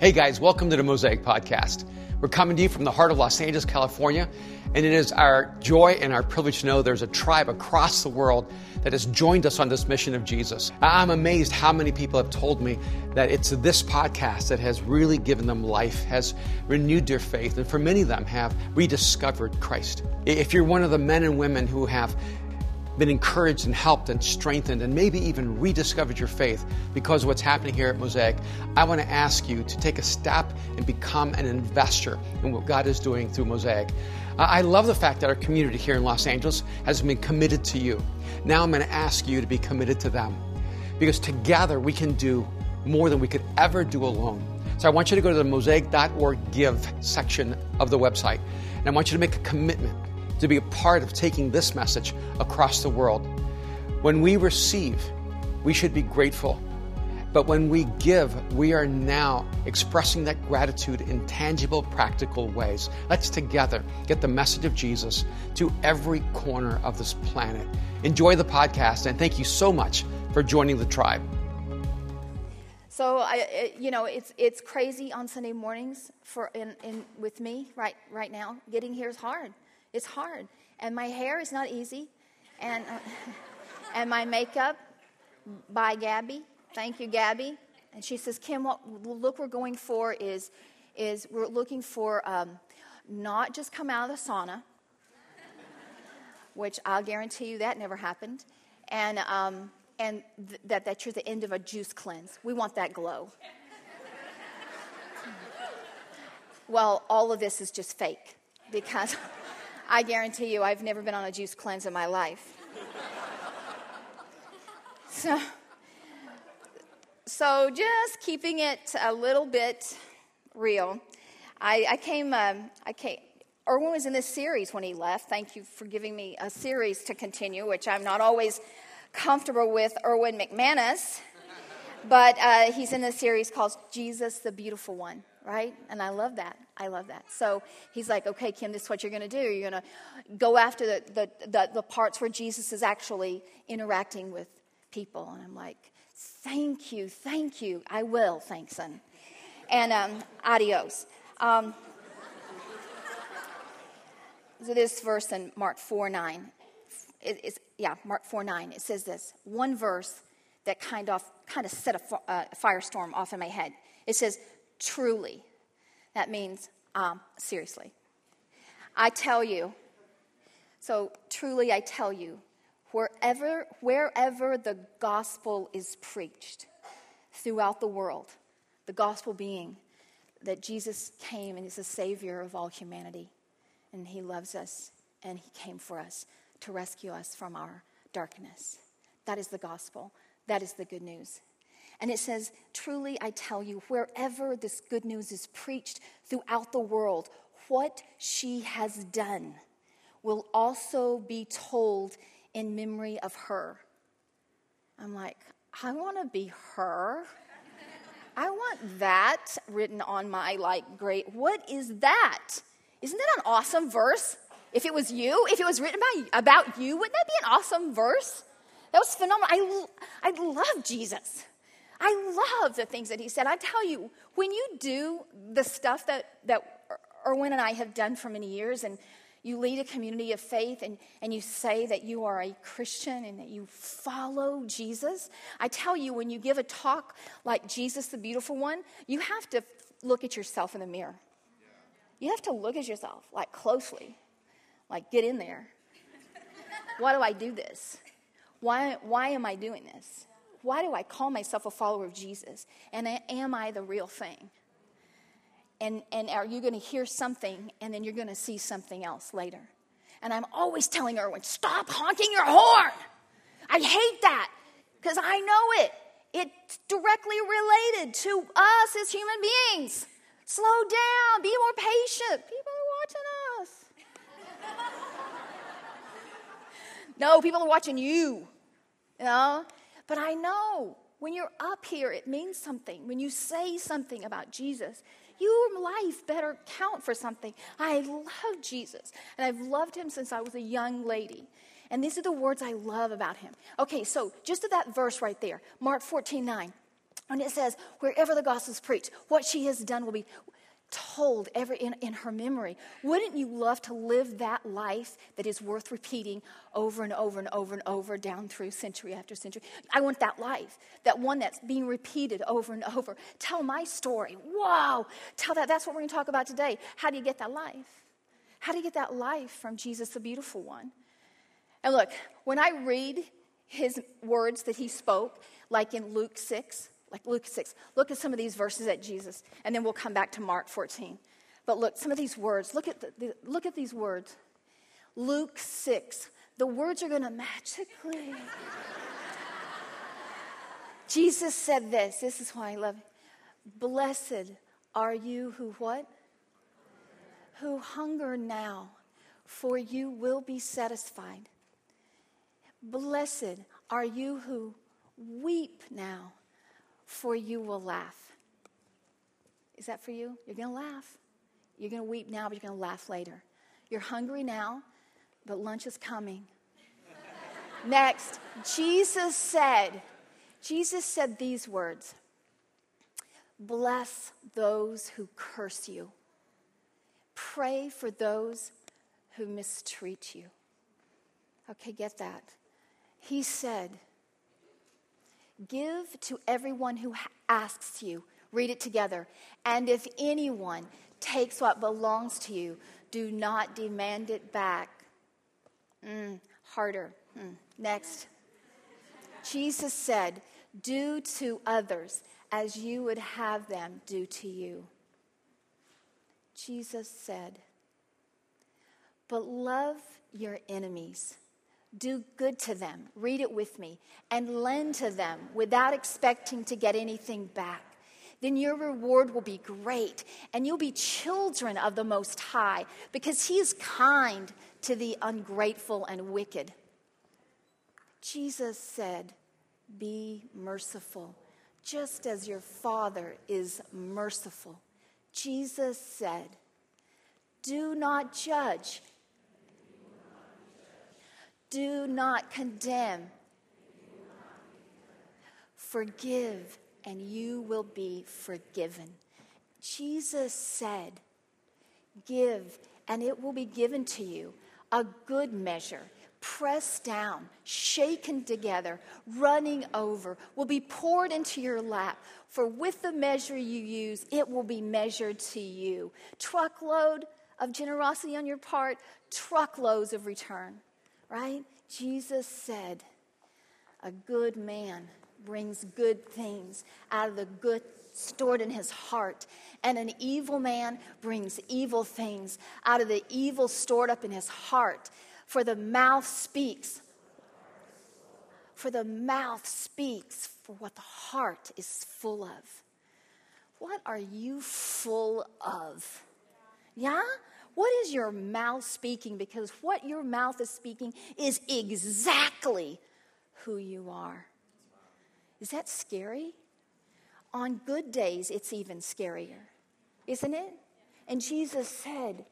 Hey guys, welcome to the Mosaic Podcast. We're coming to you from the heart of Los Angeles, California, and it is our joy and our privilege to know there's a tribe across the world that has joined us on this mission of Jesus. I'm amazed how many people have told me that it's this podcast that has really given them life, has renewed their faith, and for many of them have rediscovered Christ. If you're one of the men and women who have been encouraged and helped and strengthened and maybe even rediscovered your faith because of what's happening here at Mosaic, I want to ask you to take a step and become an investor in what God is doing through Mosaic. I love the fact that our community here in Los Angeles has been committed to you. Now I'm going to ask you to be committed to them because together we can do more than we could ever do alone. So I want you to go to the mosaic.org give section of the website and I want you to make a commitment to be a part of taking this message across the world. When we receive, we should be grateful. But when we give, we are now expressing that gratitude in tangible, practical ways. Let's together get the message of Jesus to every corner of this planet. Enjoy the podcast, and thank you so much for joining the tribe. So I, you know, it's it's crazy on Sunday mornings for in, in with me right right now. Getting here is hard. It's hard. And my hair is not easy. And, uh, and my makeup by Gabby. Thank you, Gabby. And she says, Kim, what look we're going for is, is we're looking for um, not just come out of the sauna, which I'll guarantee you that never happened, and, um, and th- that, that you're the end of a juice cleanse. We want that glow. well, all of this is just fake because. I guarantee you, I've never been on a juice cleanse in my life. so, so just keeping it a little bit real. I, I came, um, I came, Erwin was in this series when he left. Thank you for giving me a series to continue, which I'm not always comfortable with Erwin McManus. But uh, he's in this series called Jesus the Beautiful One right? And I love that. I love that. So he's like, okay, Kim, this is what you're going to do. You're going to go after the, the, the, the, parts where Jesus is actually interacting with people. And I'm like, thank you, thank you. I will, thanks, son. And um, adios. Um, so this verse in Mark 4 9. It, it's, yeah, Mark 4 9. It says this one verse that kind of, kind of set a, a firestorm off in my head. It says, truly. That means um, seriously. I tell you, so truly I tell you, wherever, wherever the gospel is preached throughout the world, the gospel being that Jesus came and is the Savior of all humanity, and He loves us, and He came for us to rescue us from our darkness. That is the gospel. That is the good news. And it says, Truly I tell you, wherever this good news is preached throughout the world, what she has done will also be told in memory of her. I'm like, I want to be her. I want that written on my like great. What is that? Isn't that an awesome verse? If it was you, if it was written about, about you, wouldn't that be an awesome verse? That was phenomenal. I, I love Jesus. I love the things that he said. I tell you, when you do the stuff that, that Erwin and I have done for many years, and you lead a community of faith and, and you say that you are a Christian and that you follow Jesus, I tell you, when you give a talk like Jesus, the beautiful one, you have to look at yourself in the mirror. You have to look at yourself like closely, like get in there. Why do I do this? Why, why am I doing this? Why do I call myself a follower of Jesus? And am I the real thing? And, and are you going to hear something and then you're going to see something else later? And I'm always telling Erwin, stop honking your horn. I hate that because I know it. It's directly related to us as human beings. Slow down, be more patient. People are watching us. no, people are watching you. You know? But I know when you're up here, it means something. When you say something about Jesus, your life better count for something. I love Jesus, and I've loved him since I was a young lady. And these are the words I love about him. Okay, so just to that verse right there, Mark 14 9. And it says, wherever the gospel is preached, what she has done will be told every in, in her memory. Wouldn't you love to live that life that is worth repeating over and over and over and over down through century after century? I want that life, that one that's being repeated over and over. Tell my story. Wow. Tell that. That's what we're going to talk about today. How do you get that life? How do you get that life from Jesus, the beautiful one? And look, when I read his words that he spoke, like in Luke 6, like Luke 6. Look at some of these verses at Jesus, and then we'll come back to Mark 14. But look, some of these words, look at, the, the, look at these words. Luke 6. The words are going to magically. Jesus said this. This is why I love it. Blessed are you who what? Who hunger now, for you will be satisfied. Blessed are you who weep now, for you will laugh. Is that for you? You're going to laugh. You're going to weep now, but you're going to laugh later. You're hungry now, but lunch is coming. Next, Jesus said, Jesus said these words Bless those who curse you, pray for those who mistreat you. Okay, get that. He said, Give to everyone who asks you. Read it together. And if anyone takes what belongs to you, do not demand it back. Mm, harder. Mm. Next. Jesus said, Do to others as you would have them do to you. Jesus said, But love your enemies. Do good to them, read it with me, and lend to them without expecting to get anything back. Then your reward will be great, and you'll be children of the Most High, because He is kind to the ungrateful and wicked. Jesus said, Be merciful, just as your Father is merciful. Jesus said, Do not judge do not condemn. Forgive, and you will be forgiven. Jesus said, Give, and it will be given to you a good measure, pressed down, shaken together, running over, will be poured into your lap. For with the measure you use, it will be measured to you. Truckload of generosity on your part, truckloads of return right? Jesus said, A good man brings good things out of the good stored in his heart, and an evil man brings evil things out of the evil stored up in his heart. For the mouth speaks. For the mouth speaks for what the heart is full of. What are you full of? Yeah? What is your mouth speaking? Because what your mouth is speaking is exactly who you are. Is that scary? On good days, it's even scarier, isn't it? And Jesus said,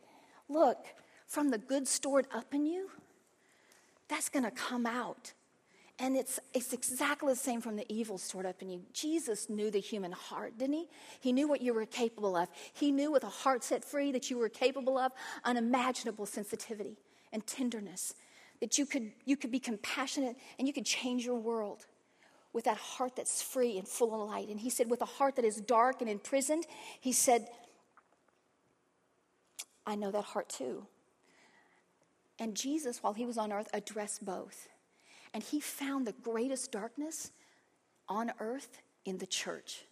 Look, from the good stored up in you, that's going to come out. And it's, it's exactly the same from the evil stored up in you. Jesus knew the human heart, didn't he? He knew what you were capable of. He knew with a heart set free that you were capable of unimaginable sensitivity and tenderness, that you could, you could be compassionate and you could change your world with that heart that's free and full of light. And he said, with a heart that is dark and imprisoned, he said, I know that heart too. And Jesus, while he was on earth, addressed both. And he found the greatest darkness on earth in the church.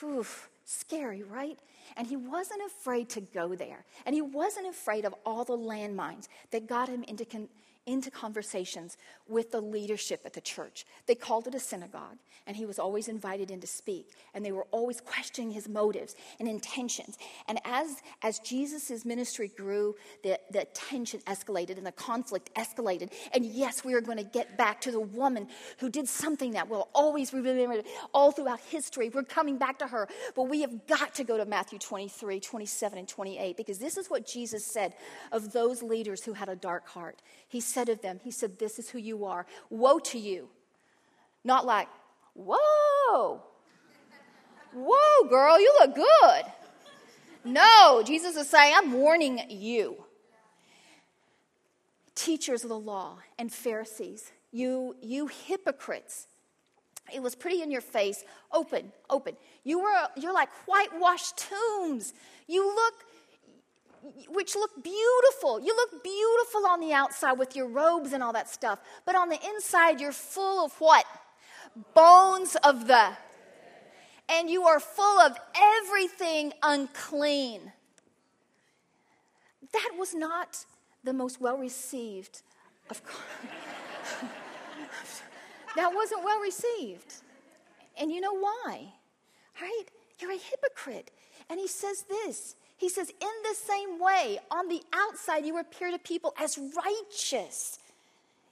Whew, scary, right? And he wasn't afraid to go there. And he wasn't afraid of all the landmines that got him into, con- into conversations with the leadership at the church. They called it a synagogue, and he was always invited in to speak. And they were always questioning his motives and intentions. And as, as Jesus' ministry grew, the, the tension escalated and the conflict escalated. And yes, we are going to get back to the woman who did something that will always remember all throughout history. We're coming back to her. But we have got to go to Matthew 23, 27, and 28, because this is what Jesus said of those leaders who had a dark heart. He said of them, He said, This is who you are. Woe to you. Not like, Whoa! Whoa, girl, you look good. No, Jesus is saying, I'm warning you. Teachers of the law and Pharisees, you, you hypocrites. It was pretty in your face, open, open. You were, you're like whitewashed tombs. You look, which look beautiful. You look beautiful on the outside with your robes and all that stuff. But on the inside, you're full of what? Bones of the. And you are full of everything unclean. That was not the most well received of that wasn't well received. And you know why? Right? You're a hypocrite. And he says this He says, In the same way, on the outside, you appear to people as righteous.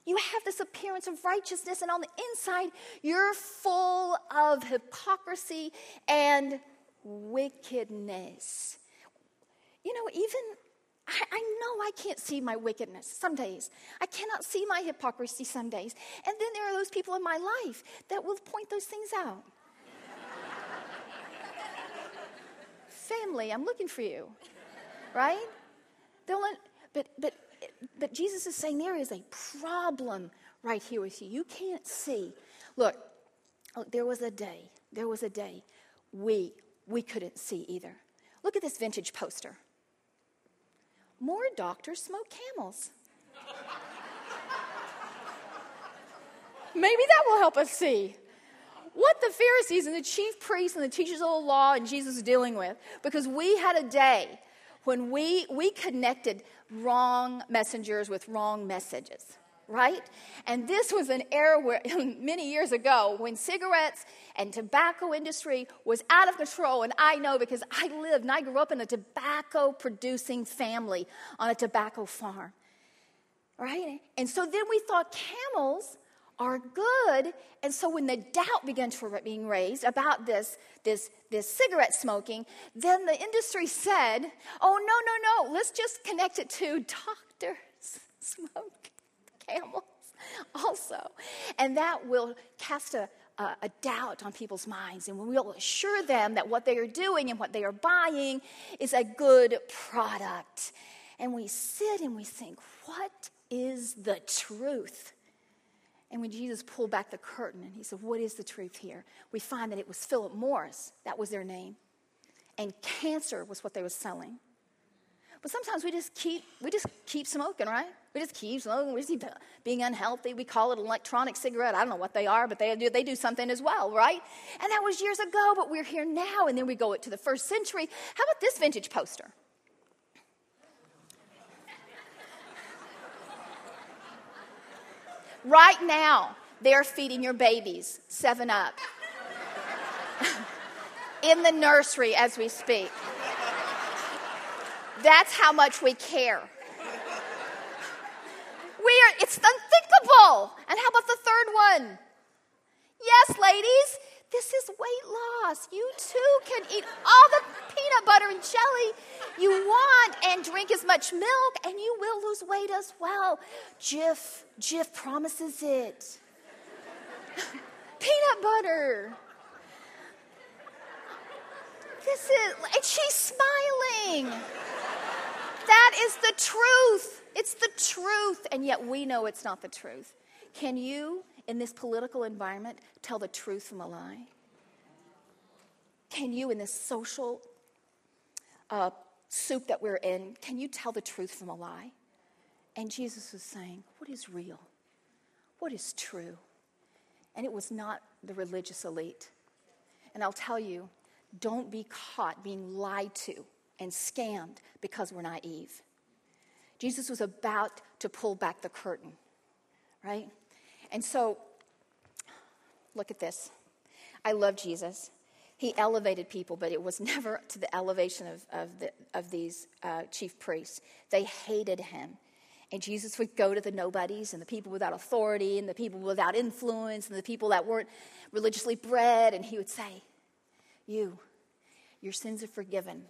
You have this appearance of righteousness, and on the inside, you're full of hypocrisy and wickedness. You know, even I, I, know I can't see my wickedness some days. I cannot see my hypocrisy some days. And then there are those people in my life that will point those things out. Family, I'm looking for you. Right? They'll, but, but, but Jesus is saying there is a problem right here with you. You can't see. Look, look, there was a day, there was a day we, we couldn't see either. Look at this vintage poster more doctors smoke camels. Maybe that will help us see what the Pharisees and the chief priests and the teachers of the law and Jesus is dealing with. Because we had a day when we, we connected wrong messengers with wrong messages right? And this was an era where many years ago when cigarettes and tobacco industry was out of control and I know because I lived and I grew up in a tobacco producing family on a tobacco farm. Right? And so then we thought camels are good. And so when the doubt began to being raised about this, this, this cigarette smoking, then the industry said, oh, no, no, no, let's just connect it to doctors smoke camels also. And that will cast a, a, a, doubt on people's minds, and we'll assure them that what they are doing and what they are buying is a good product. And we sit and we think, what is the truth? And when Jesus pulled back the curtain and he said, What is the truth here? We find that it was Philip Morris, that was their name. And cancer was what they were selling. But sometimes we just keep we just keep smoking, right? We just keep smoking. We just keep being unhealthy. We call it an electronic cigarette. I don't know what they are, but they do they do something as well, right? And that was years ago, but we're here now. And then we go to the first century. How about this vintage poster? Right now, they're feeding your babies Seven Up in the nursery as we speak. That's how much we care. We are, it's unthinkable. And how about the third one? Yes, ladies, this is weight loss. You too can eat all the peanut butter and jelly you want and drink as much milk, and you will lose weight as well. Jif, Jif promises it. peanut butter. This is, and she's smiling. That is the truth. It's the truth. And yet we know it's not the truth. Can you, in this political environment, tell the truth from a lie? Can you, in this social uh, soup that we're in, can you tell the truth from a lie? And Jesus was saying, What is real? What is true? And it was not the religious elite. And I'll tell you, don't be caught being lied to and scammed because we're naive. Jesus was about to pull back the curtain, right? And so, look at this. I love Jesus. He elevated people, but it was never to the elevation of, of, the, of these uh, chief priests. They hated him. And Jesus would go to the nobodies and the people without authority and the people without influence and the people that weren't religiously bred, and he would say, You, your sins are forgiven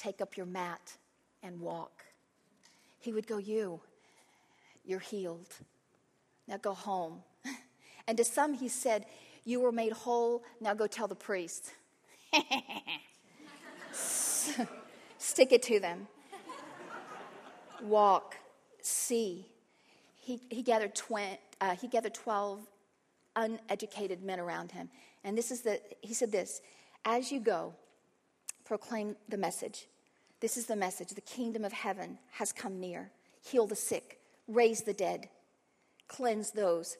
take up your mat and walk. He would go, You, you're healed. Now go home. And to some, he said, You were made whole. Now go tell the priest. Stick it to them. Walk, see. He, he, gathered uh, he gathered 12 uneducated men around him. And this is the, he said this As you go, proclaim the message. This is the message the kingdom of heaven has come near. Heal the sick, raise the dead, cleanse those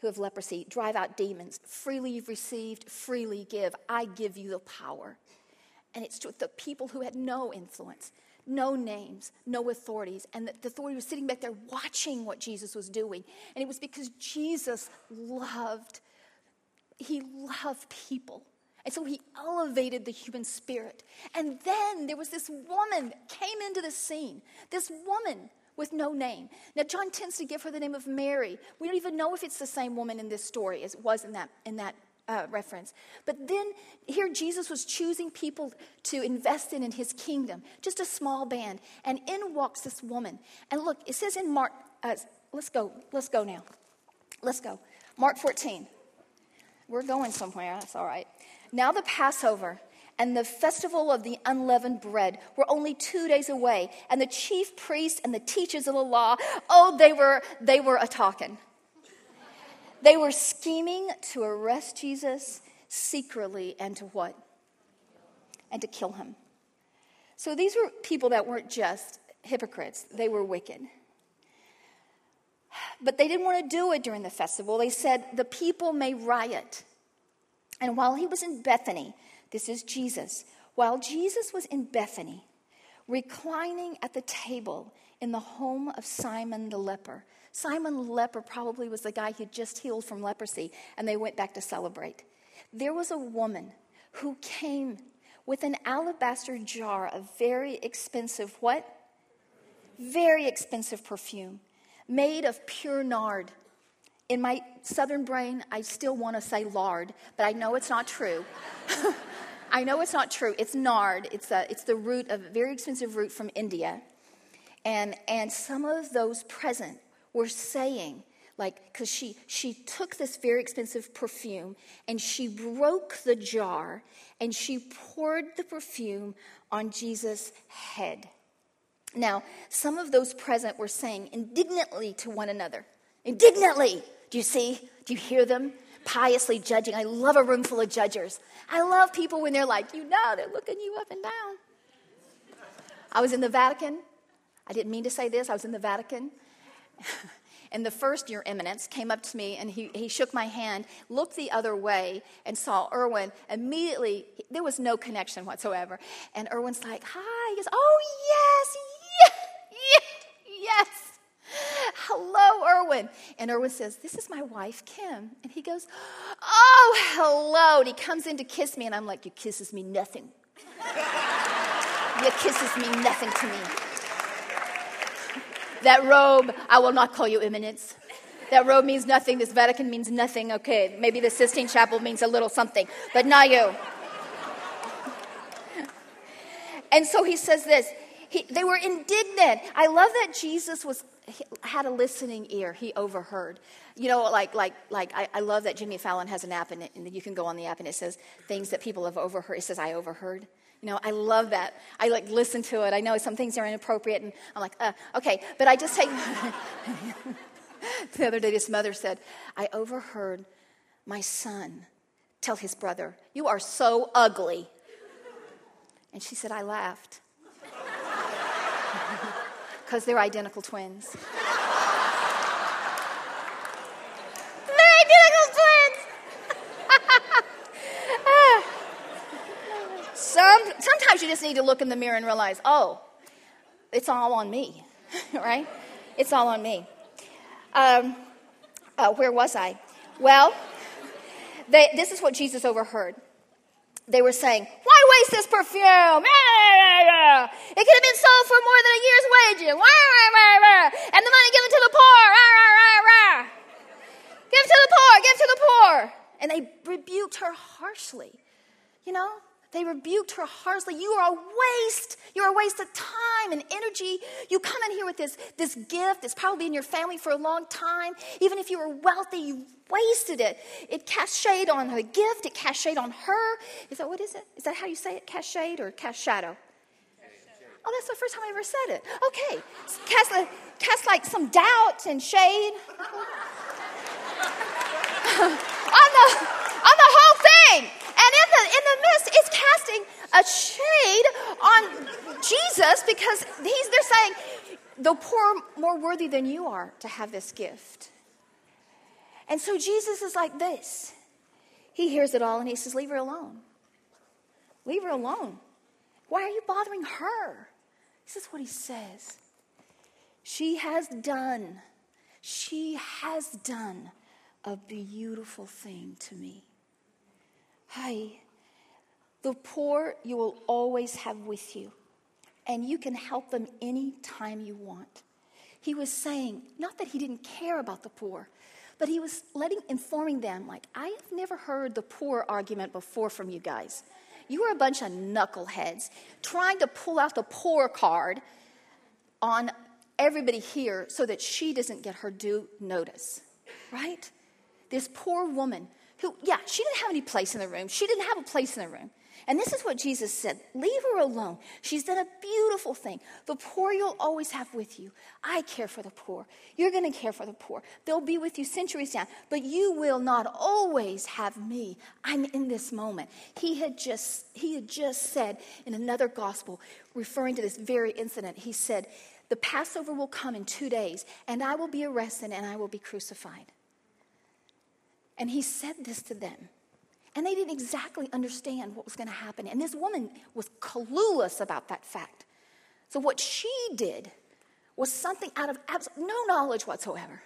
who have leprosy, drive out demons. Freely you've received, freely give. I give you the power. And it's to the people who had no influence, no names, no authorities. And the authority was sitting back there watching what Jesus was doing. And it was because Jesus loved, he loved people. And so he elevated the human spirit. And then there was this woman that came into the scene. This woman with no name. Now John tends to give her the name of Mary. We don't even know if it's the same woman in this story as it was in that in that uh, reference. But then here Jesus was choosing people to invest in in his kingdom, just a small band. And in walks this woman. And look, it says in Mark, uh, let's go, let's go now. Let's go. Mark 14. We're going somewhere, that's all right. Now the Passover and the festival of the unleavened bread were only two days away. And the chief priests and the teachers of the law, oh, they were, they were a talking. They were scheming to arrest Jesus secretly and to what? And to kill him. So these were people that weren't just hypocrites, they were wicked. But they didn't want to do it during the festival. They said, the people may riot. And while he was in Bethany, this is Jesus, while Jesus was in Bethany, reclining at the table in the home of Simon the leper, Simon the leper probably was the guy who just healed from leprosy, and they went back to celebrate. There was a woman who came with an alabaster jar of very expensive what? Very expensive perfume made of pure nard. In my southern brain, I still want to say lard, but I know it's not true. I know it's not true. It's nard. It's, a, it's the root of a very expensive root from India. And, and some of those present were saying, like, because she, she took this very expensive perfume and she broke the jar and she poured the perfume on Jesus' head. Now, some of those present were saying indignantly to one another, indignantly, do you see? Do you hear them? Piously judging. I love a room full of judgers. I love people when they're like, you know, they're looking you up and down. I was in the Vatican. I didn't mean to say this. I was in the Vatican. and the first, Your Eminence, came up to me and he, he shook my hand, looked the other way, and saw Erwin. Immediately, there was no connection whatsoever. And Erwin's like, Hi. He goes, Oh, yes, yes, yes, yes. Hello, Erwin. And Erwin says, This is my wife, Kim. And he goes, Oh, hello. And he comes in to kiss me, and I'm like, You kisses me nothing. you kisses me nothing to me. That robe, I will not call you eminence. That robe means nothing. This Vatican means nothing. Okay, maybe the Sistine Chapel means a little something, but not you. and so he says this. He, they were indignant. I love that Jesus was had a listening ear. He overheard. You know, like like like I, I love that Jimmy Fallon has an app, and, it, and you can go on the app, and it says things that people have overheard. It says I overheard. You know, I love that. I like listen to it. I know some things are inappropriate, and I'm like, uh, okay. But I just take. the other day, this mother said, I overheard my son tell his brother, You are so ugly. And she said, I laughed. Because they're identical twins. They're identical Some, sometimes you just need to look in the mirror and realize, oh, it's all on me, right? It's all on me. Um, uh, where was I? Well, they, this is what Jesus overheard. They were saying, Why waste this perfume? It could have been sold for more than a year's wages. And the money given to the poor. Give to the poor, give to the poor. And they rebuked her harshly. You know, They rebuked her harshly. You are a waste. You're a waste of time and energy. You come in here with this, this gift that's probably in your family for a long time. Even if you were wealthy, you wasted it. It cast shade on the gift, it cast shade on her. Is that what is it? Is that how you say it? Cast shade or cast shadow? Oh, that's the first time I ever said it. Okay. Cast, uh, cast like some doubt and shade on, the, on the whole thing. And in the, in the midst, it's casting a shade on Jesus because he's, they're saying, the poor more worthy than you are to have this gift. And so Jesus is like this. He hears it all and he says, Leave her alone. Leave her alone. Why are you bothering her? This is what he says. She has done, she has done a beautiful thing to me. Hi. The poor you will always have with you, and you can help them any time you want. He was saying, not that he didn't care about the poor, but he was letting, informing them, like, I have never heard the poor argument before from you guys. You are a bunch of knuckleheads trying to pull out the poor card on everybody here so that she doesn't get her due notice, right? This poor woman who, yeah, she didn't have any place in the room. She didn't have a place in the room. And this is what Jesus said Leave her alone. She's done a beautiful thing. The poor you'll always have with you. I care for the poor. You're going to care for the poor. They'll be with you centuries down, but you will not always have me. I'm in this moment. He had just, he had just said in another gospel, referring to this very incident, he said, The Passover will come in two days, and I will be arrested and I will be crucified. And he said this to them. And they didn't exactly understand what was going to happen. And this woman was clueless about that fact. So what she did was something out of no knowledge whatsoever.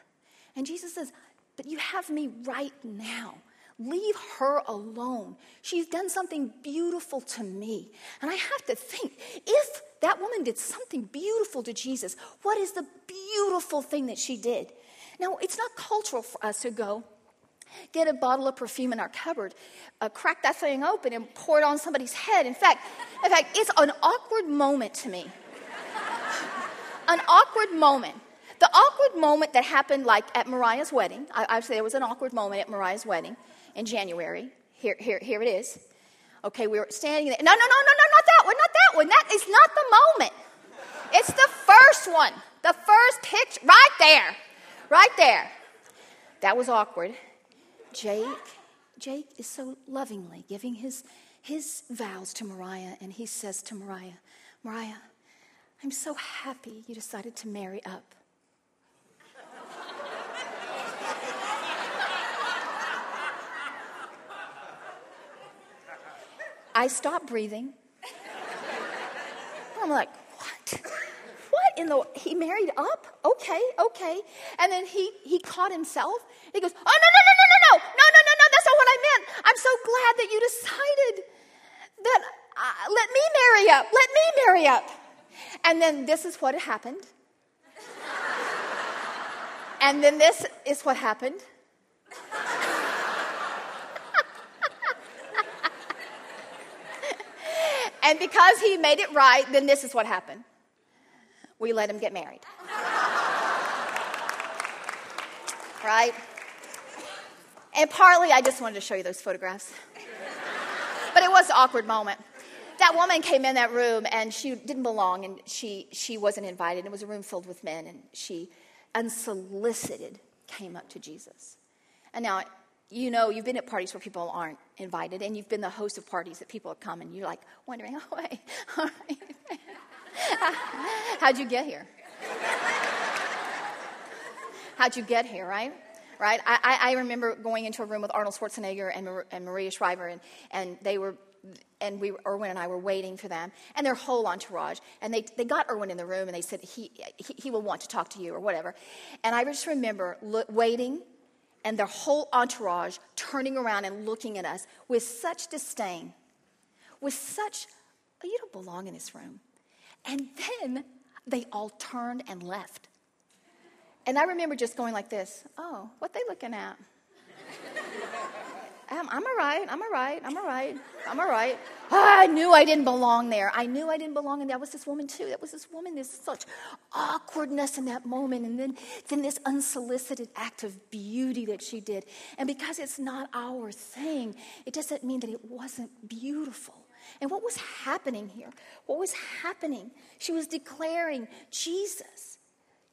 And Jesus says, But you have me right now. Leave her alone. She's done something beautiful to me. And I have to think if that woman did something beautiful to Jesus, what is the beautiful thing that she did? Now, it's not cultural for us to go, get a bottle of perfume in our cupboard, uh, crack that thing open, and pour it on somebody's head. In fact, in fact, it's an awkward moment to me. an awkward moment. The awkward moment that happened, like at Mariah's wedding. I, I say there was an awkward moment at Mariah's wedding in January. Here, here, here it is. Okay, we were standing there. No, no, no, no, no, not that one, not that one. That is not the moment. It's the first one, the first picture, right there, right there. That was awkward. Jake, Jake is so lovingly giving his, his vows to Mariah, and he says to Mariah, Mariah, I'm so happy you decided to marry up. I stop breathing. I'm like, what? What in the he married up? Okay, okay. And then he he caught himself. He goes, Oh no, no, no, no, no, no, no, that's not what I meant. I'm so glad that you decided that uh, let me marry up. Let me marry up. And then this is what happened. and then this is what happened. and because he made it right, then this is what happened. We let him get married. right? And partly, I just wanted to show you those photographs. but it was an awkward moment. That woman came in that room and she didn't belong and she, she wasn't invited. It was a room filled with men and she, unsolicited, came up to Jesus. And now, you know, you've been at parties where people aren't invited and you've been the host of parties that people have come and you're like wondering, oh. How'd you get here? How'd you get here, right? Right? I, I remember going into a room with Arnold Schwarzenegger and, and Maria Shriver, and, and they were, and we, Erwin and I were waiting for them, and their whole entourage. And they, they got Erwin in the room, and they said, he, he, he will want to talk to you, or whatever. And I just remember look, waiting, and their whole entourage turning around and looking at us with such disdain, with such, oh, you don't belong in this room. And then they all turned and left. And I remember just going like this oh, what they looking at? I'm, I'm all right. I'm all right. I'm all right. I'm all right. Ah, I knew I didn't belong there. I knew I didn't belong, and that was this woman too. That was this woman. There's such awkwardness in that moment, and then, then this unsolicited act of beauty that she did. And because it's not our thing, it doesn't mean that it wasn't beautiful. And what was happening here? What was happening? She was declaring, Jesus,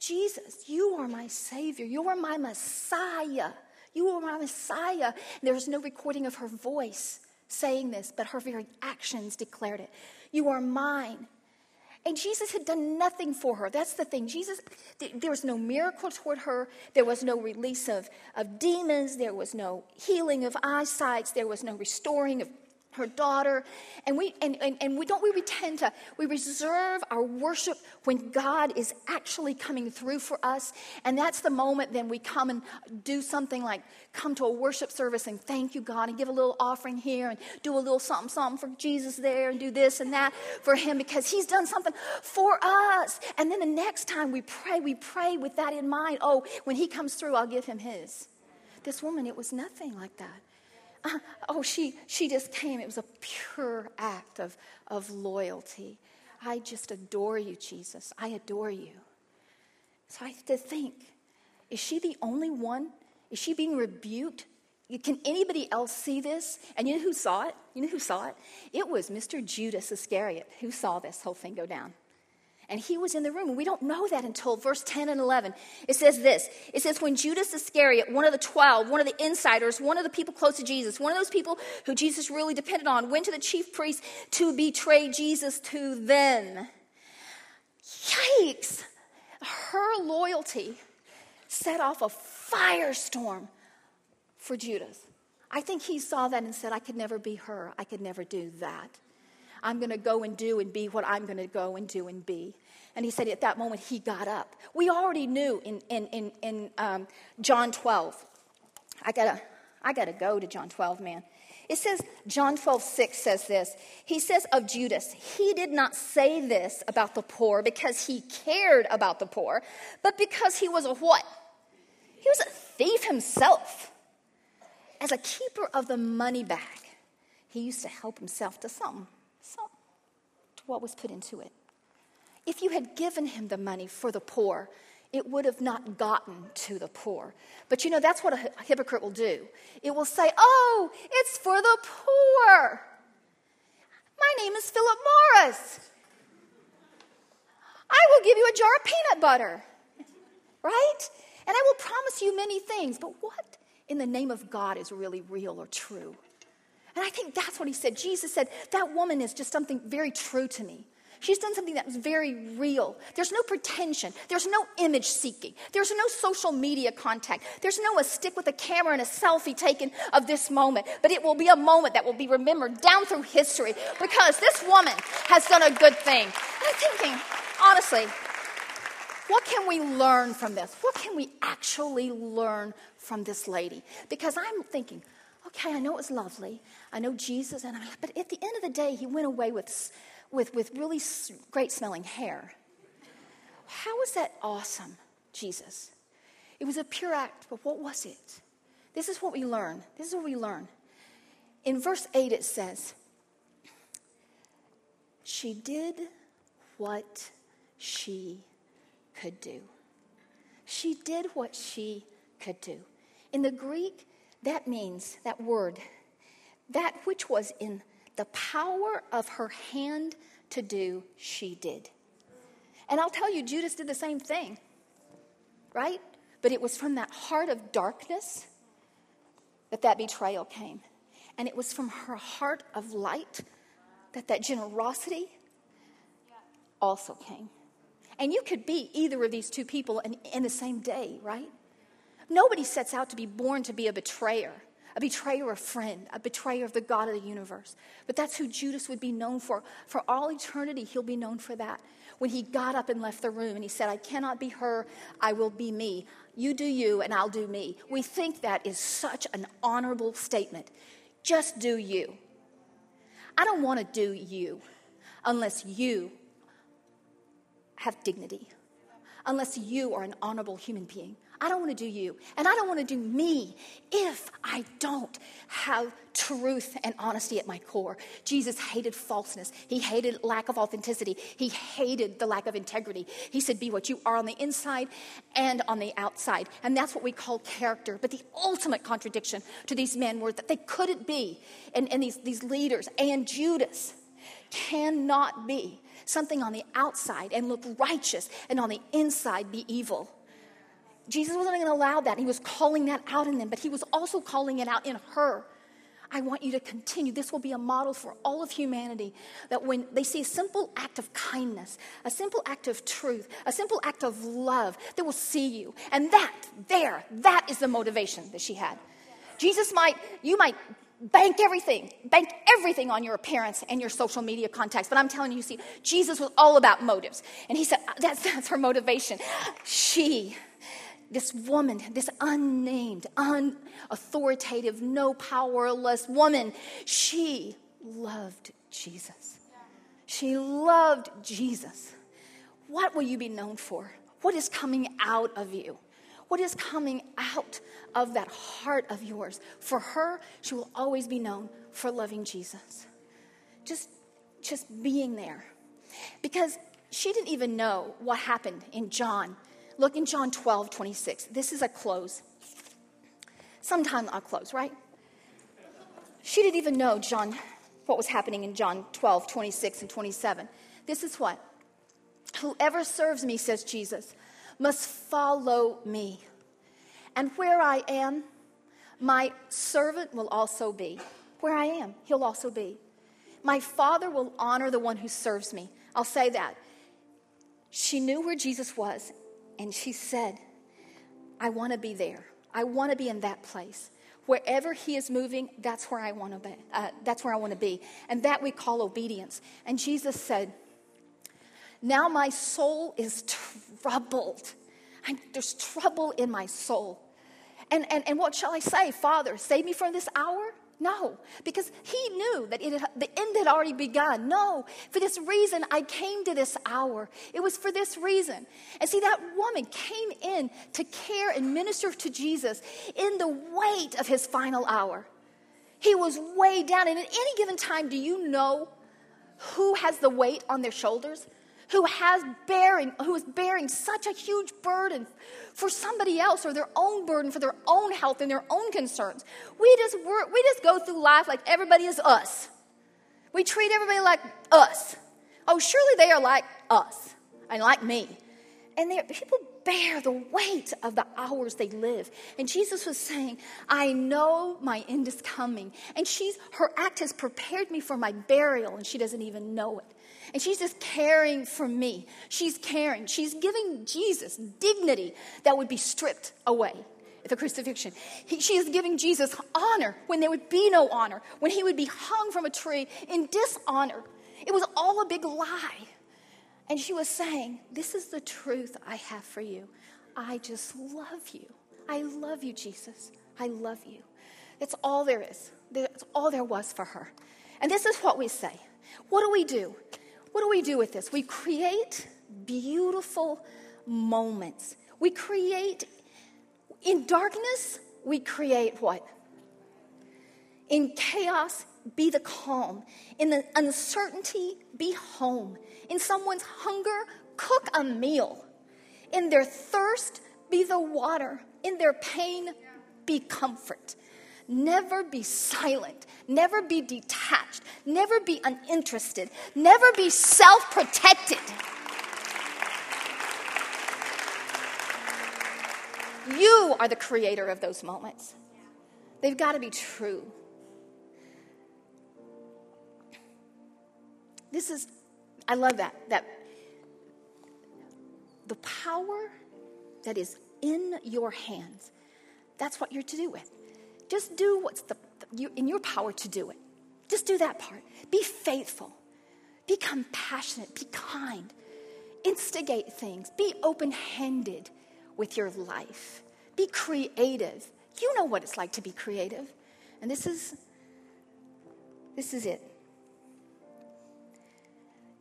Jesus, you are my Savior. You are my Messiah. You are my Messiah. There was no recording of her voice saying this, but her very actions declared it. You are mine. And Jesus had done nothing for her. That's the thing. Jesus, there was no miracle toward her. There was no release of, of demons. There was no healing of eyesight. There was no restoring of her daughter. And we and, and, and we don't we, we tend to we reserve our worship when god is actually coming through for us. And that's the moment then we come and do something like come to a worship service and thank you god and give a little offering here and do a little something something for jesus there and do this and that for him because he's done something for us. And then the next time we pray we pray with that in mind. Oh when he comes through i'll give him his. This woman it was nothing like that oh, she, she just came. It was a pure act of, of loyalty. I just adore you, Jesus. I adore you. So I have to think is she the only one? Is she being rebuked? Can anybody else see this? And you know who saw it? You know who saw it? It was Mr. Judas Iscariot who saw this whole thing go down. And he was in the room. We don't know that until verse 10 and 11. It says this It says, When Judas Iscariot, one of the 12, one of the insiders, one of the people close to Jesus, one of those people who Jesus really depended on, went to the chief priests to betray Jesus to them. Yikes! Her loyalty set off a firestorm for Judas. I think he saw that and said, I could never be her. I could never do that. I'm going to go and do and be what I'm going to go and do and be. And he said at that moment he got up. We already knew in, in, in, in um, John 12. I gotta, I gotta go to John 12, man. It says, John 12, 6 says this. He says of Judas, he did not say this about the poor because he cared about the poor, but because he was a what? He was a thief himself. As a keeper of the money bag, he used to help himself to some to what was put into it. If you had given him the money for the poor, it would have not gotten to the poor. But you know, that's what a hypocrite will do. It will say, Oh, it's for the poor. My name is Philip Morris. I will give you a jar of peanut butter. Right? And I will promise you many things. But what in the name of God is really real or true? And I think that's what he said. Jesus said, That woman is just something very true to me. She's done something that was very real. There's no pretension. There's no image seeking. There's no social media contact. There's no a stick with a camera and a selfie taken of this moment. But it will be a moment that will be remembered down through history because this woman has done a good thing. And I'm thinking, honestly, what can we learn from this? What can we actually learn from this lady? Because I'm thinking, okay, I know it was lovely. I know Jesus, and I, but at the end of the day, he went away with, with, with really great smelling hair. How was that awesome, Jesus? It was a pure act, but what was it? This is what we learn. This is what we learn. In verse 8, it says, She did what she could do. She did what she could do. In the Greek, that means, that word, that which was in the power of her hand to do, she did. And I'll tell you, Judas did the same thing, right? But it was from that heart of darkness that that betrayal came. And it was from her heart of light that that generosity also came. And you could be either of these two people in, in the same day, right? Nobody sets out to be born to be a betrayer, a betrayer of friend, a betrayer of the God of the universe. But that's who Judas would be known for. For all eternity, he'll be known for that. When he got up and left the room and he said, I cannot be her, I will be me. You do you, and I'll do me. We think that is such an honorable statement. Just do you. I don't want to do you unless you have dignity, unless you are an honorable human being. I don't want to do you. And I don't want to do me if I don't have truth and honesty at my core. Jesus hated falseness. He hated lack of authenticity. He hated the lack of integrity. He said, Be what you are on the inside and on the outside. And that's what we call character. But the ultimate contradiction to these men were that they couldn't be, and, and these, these leaders and Judas cannot be something on the outside and look righteous and on the inside be evil. Jesus wasn't going to allow that. He was calling that out in them, but he was also calling it out in her. I want you to continue. This will be a model for all of humanity that when they see a simple act of kindness, a simple act of truth, a simple act of love, they will see you. And that, there, that is the motivation that she had. Jesus might, you might bank everything, bank everything on your appearance and your social media contacts. But I'm telling you, see, Jesus was all about motives. And he said, that's, that's her motivation. She this woman, this unnamed, unauthoritative, no powerless woman, she loved Jesus. She loved Jesus. What will you be known for? What is coming out of you? What is coming out of that heart of yours? For her, she will always be known for loving Jesus. Just, just being there. Because she didn't even know what happened in John Look in John 12, 26. This is a close. Sometime I'll close, right? She didn't even know John what was happening in John 12, 26 and 27. This is what? Whoever serves me, says Jesus, must follow me. And where I am, my servant will also be. Where I am, he'll also be. My Father will honor the one who serves me. I'll say that. She knew where Jesus was, and she said, I want to be there. I want to be in that place. Wherever he is moving, that's where I want to be. Uh, that's where I want to be. And that we call obedience. And Jesus said, Now my soul is troubled. I'm, there's trouble in my soul. And, and, and what shall I say? Father, save me from this hour? No, because he knew that had, the end had already begun. No, for this reason I came to this hour. It was for this reason. And see, that woman came in to care and minister to Jesus in the weight of his final hour. He was way down. And at any given time, do you know who has the weight on their shoulders? Who has bearing who is bearing such a huge burden for somebody else or their own burden for their own health and their own concerns we just work, we just go through life like everybody is us we treat everybody like us oh surely they are like us and like me and people bear the weight of the hours they live. And Jesus was saying, I know my end is coming. And she's, her act has prepared me for my burial, and she doesn't even know it. And she's just caring for me. She's caring. She's giving Jesus dignity that would be stripped away at the crucifixion. He, she is giving Jesus honor when there would be no honor, when he would be hung from a tree in dishonor. It was all a big lie. And she was saying, This is the truth I have for you. I just love you. I love you, Jesus. I love you. That's all there is. That's all there was for her. And this is what we say. What do we do? What do we do with this? We create beautiful moments. We create, in darkness, we create what? In chaos, be the calm. In the uncertainty, be home. In someone's hunger, cook a meal. In their thirst, be the water. In their pain, be comfort. Never be silent. Never be detached. Never be uninterested. Never be self protected. You are the creator of those moments. They've got to be true. This is, I love that, that the power that is in your hands, that's what you're to do with. Just do what's the, you, in your power to do it. Just do that part. Be faithful. Be compassionate. Be kind. Instigate things. Be open handed with your life. Be creative. You know what it's like to be creative. And this is this is it.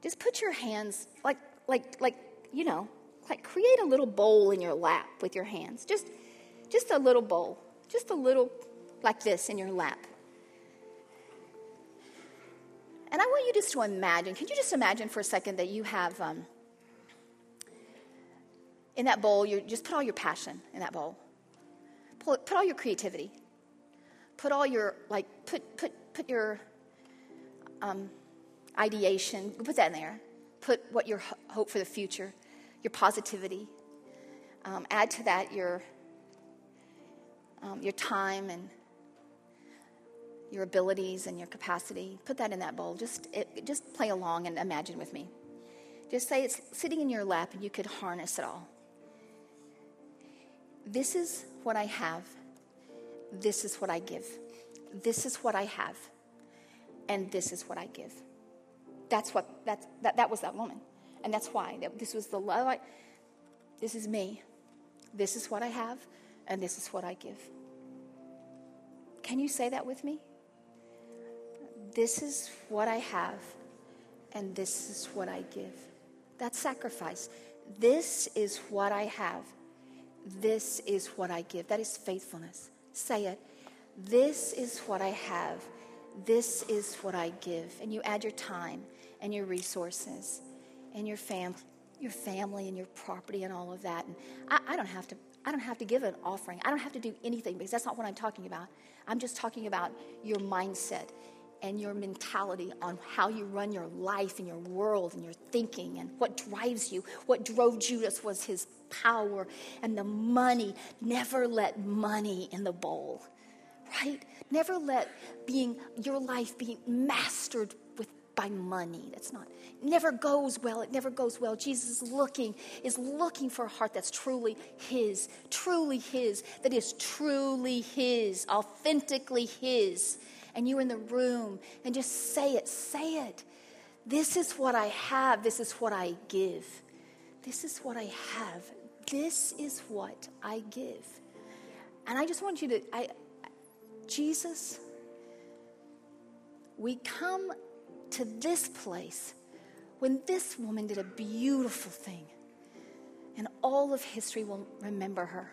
Just put your hands like like like you know, like create a little bowl in your lap with your hands. Just, just a little bowl, just a little like this in your lap. And I want you just to imagine. Can you just imagine for a second that you have um, in that bowl? You just put all your passion in that bowl. Put, put all your creativity. Put all your like put put put your um, ideation. Put that in there. Put what your hope for the future, your positivity. Um, add to that your um, your time and your abilities and your capacity. Put that in that bowl. Just, it, just play along and imagine with me. Just say it's sitting in your lap and you could harness it all. This is what I have. This is what I give. This is what I have. And this is what I give. That's what, that's, that, that was that woman. And that's why. This was the love. I, this is me. This is what I have. And this is what I give. Can you say that with me? This is what I have, and this is what I give. That's sacrifice. This is what I have. This is what I give. That is faithfulness. Say it. This is what I have. This is what I give. And you add your time and your resources and your fam- your family and your property and all of that. And I, I don't have to I don't have to give an offering. I don't have to do anything because that's not what I'm talking about. I'm just talking about your mindset and your mentality on how you run your life and your world and your thinking and what drives you. What drove Judas was his power and the money. Never let money in the bowl, right? Never let being your life be mastered with by money. That's not never goes well. It never goes well. Jesus is looking is looking for a heart that's truly his, truly his, that is truly his, authentically his and you're in the room and just say it, say it. This is what I have, this is what I give. This is what I have. This is what I give. And I just want you to I Jesus we come to this place when this woman did a beautiful thing. And all of history will remember her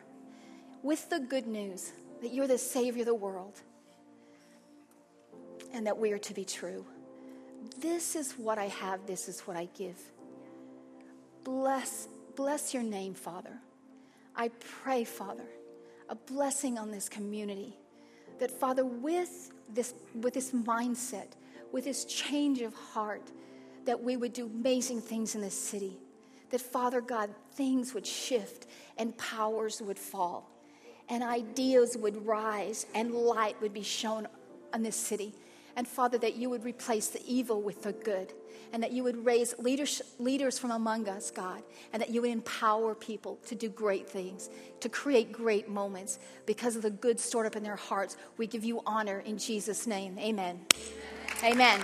with the good news that you're the Savior of the world and that we are to be true. This is what I have, this is what I give. Bless, bless your name, Father. I pray, Father, a blessing on this community. That, Father, with this, with this mindset, with this change of heart, that we would do amazing things in this city. That, Father God, things would shift and powers would fall and ideas would rise and light would be shown on this city. And Father, that you would replace the evil with the good, and that you would raise leaders, leaders from among us, God, and that you would empower people to do great things, to create great moments because of the good stored up in their hearts. We give you honor in Jesus' name. Amen. Amen.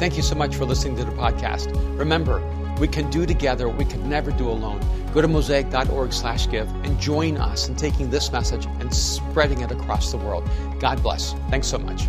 Thank you so much for listening to the podcast. Remember, we can do together what we could never do alone. Go to mosaic.org slash give and join us in taking this message and spreading it across the world. God bless. Thanks so much.